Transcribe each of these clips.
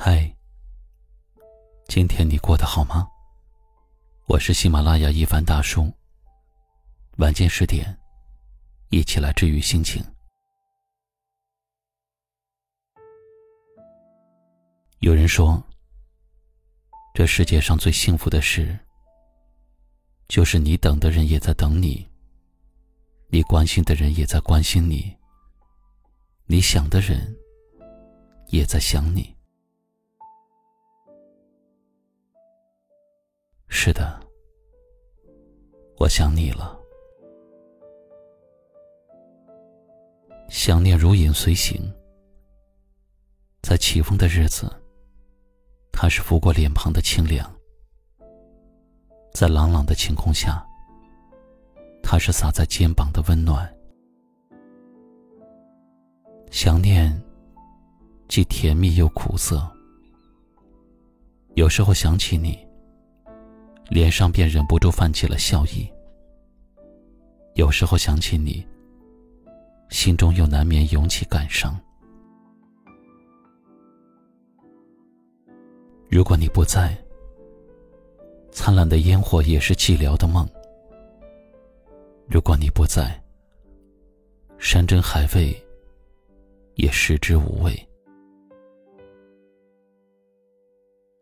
嗨，今天你过得好吗？我是喜马拉雅一凡大叔。晚间十点，一起来治愈心情。有人说，这世界上最幸福的事，就是你等的人也在等你，你关心的人也在关心你，你想的人也在想你。是的，我想你了。想念如影随形，在起风的日子，它是拂过脸庞的清凉；在朗朗的晴空下，它是洒在肩膀的温暖。想念既甜蜜又苦涩，有时候想起你。脸上便忍不住泛起了笑意。有时候想起你，心中又难免涌起感伤。如果你不在，灿烂的烟火也是寂寥的梦；如果你不在，山珍海味也食之无味。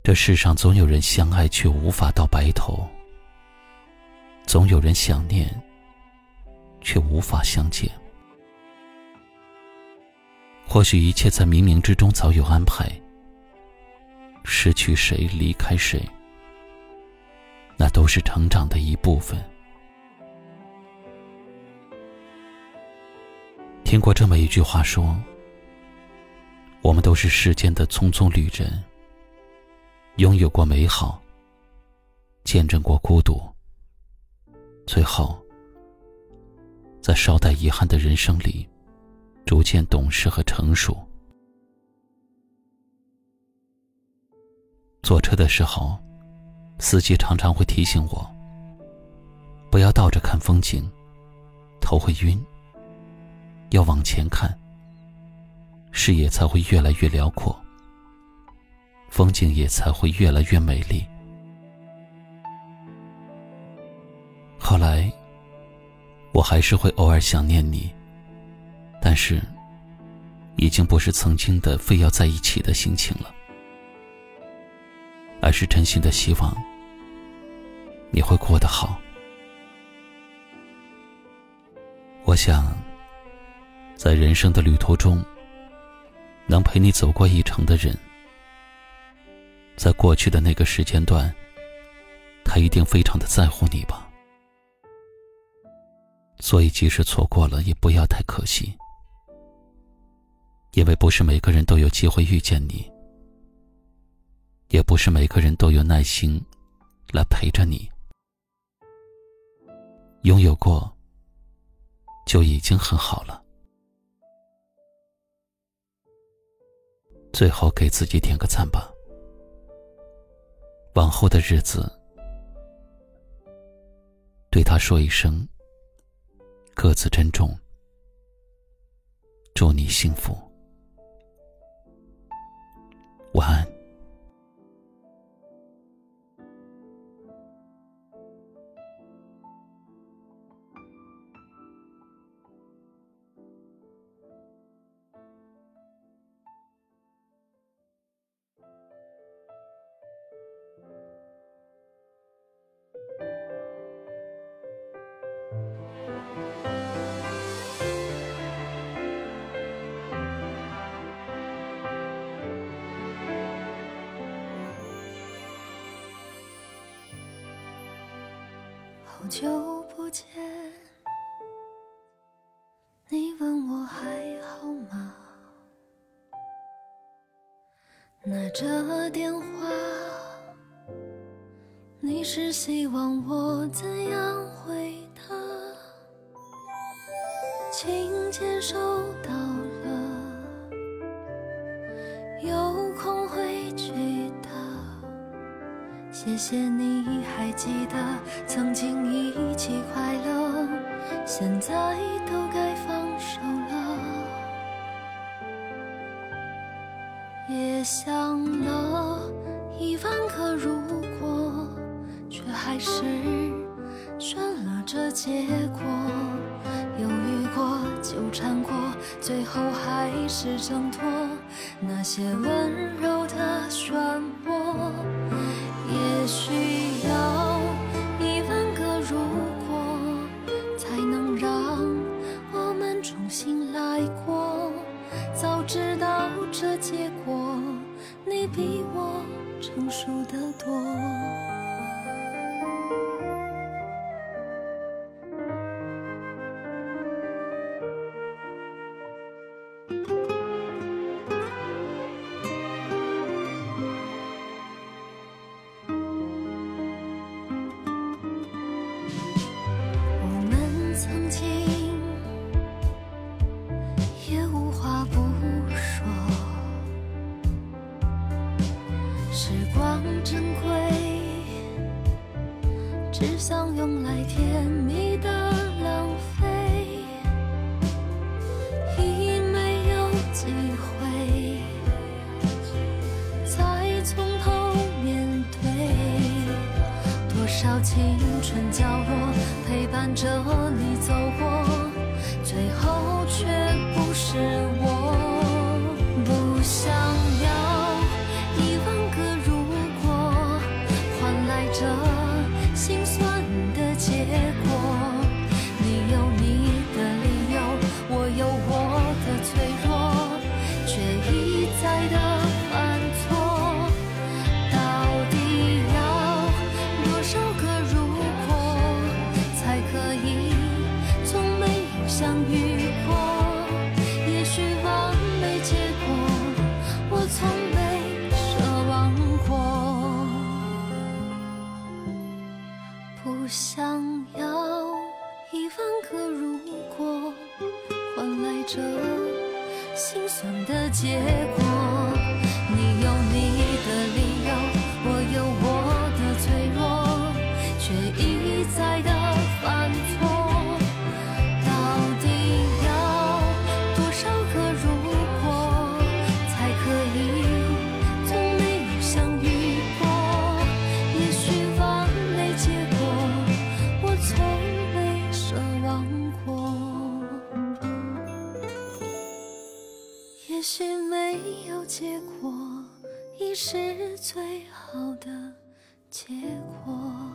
这世上总有人相爱却无法到白头，总有人想念却无法相见。或许一切在冥冥之中早有安排，失去谁，离开谁，那都是成长的一部分。听过这么一句话说：“我们都是世间的匆匆旅人。”拥有过美好，见证过孤独，最后，在稍带遗憾的人生里，逐渐懂事和成熟。坐车的时候，司机常常会提醒我，不要倒着看风景，头会晕。要往前看，视野才会越来越辽阔。风景也才会越来越美丽。后来，我还是会偶尔想念你，但是，已经不是曾经的非要在一起的心情了，而是真心的希望你会过得好。我想，在人生的旅途中，能陪你走过一程的人。在过去的那个时间段，他一定非常的在乎你吧。所以，即使错过了，也不要太可惜，因为不是每个人都有机会遇见你，也不是每个人都有耐心来陪着你。拥有过，就已经很好了。最后，给自己点个赞吧。往后的日子，对他说一声：“各自珍重，祝你幸福，好久不见，你问我还好吗？拿着电话，你是希望我怎样回答？请接收到了，有空回去的。谢谢你记得曾经一起快乐，现在都该放手了。也。想了一万个如果，却还是选了这结果。犹豫过，纠缠过，最后还是挣脱那些温柔的漩涡。也许要这结果，你比我成熟的多。只想用来甜蜜的浪费，已没有机会再从头面对。多少青春角落陪伴着你心酸的结果。你有你也许没有结果已是最好的结果。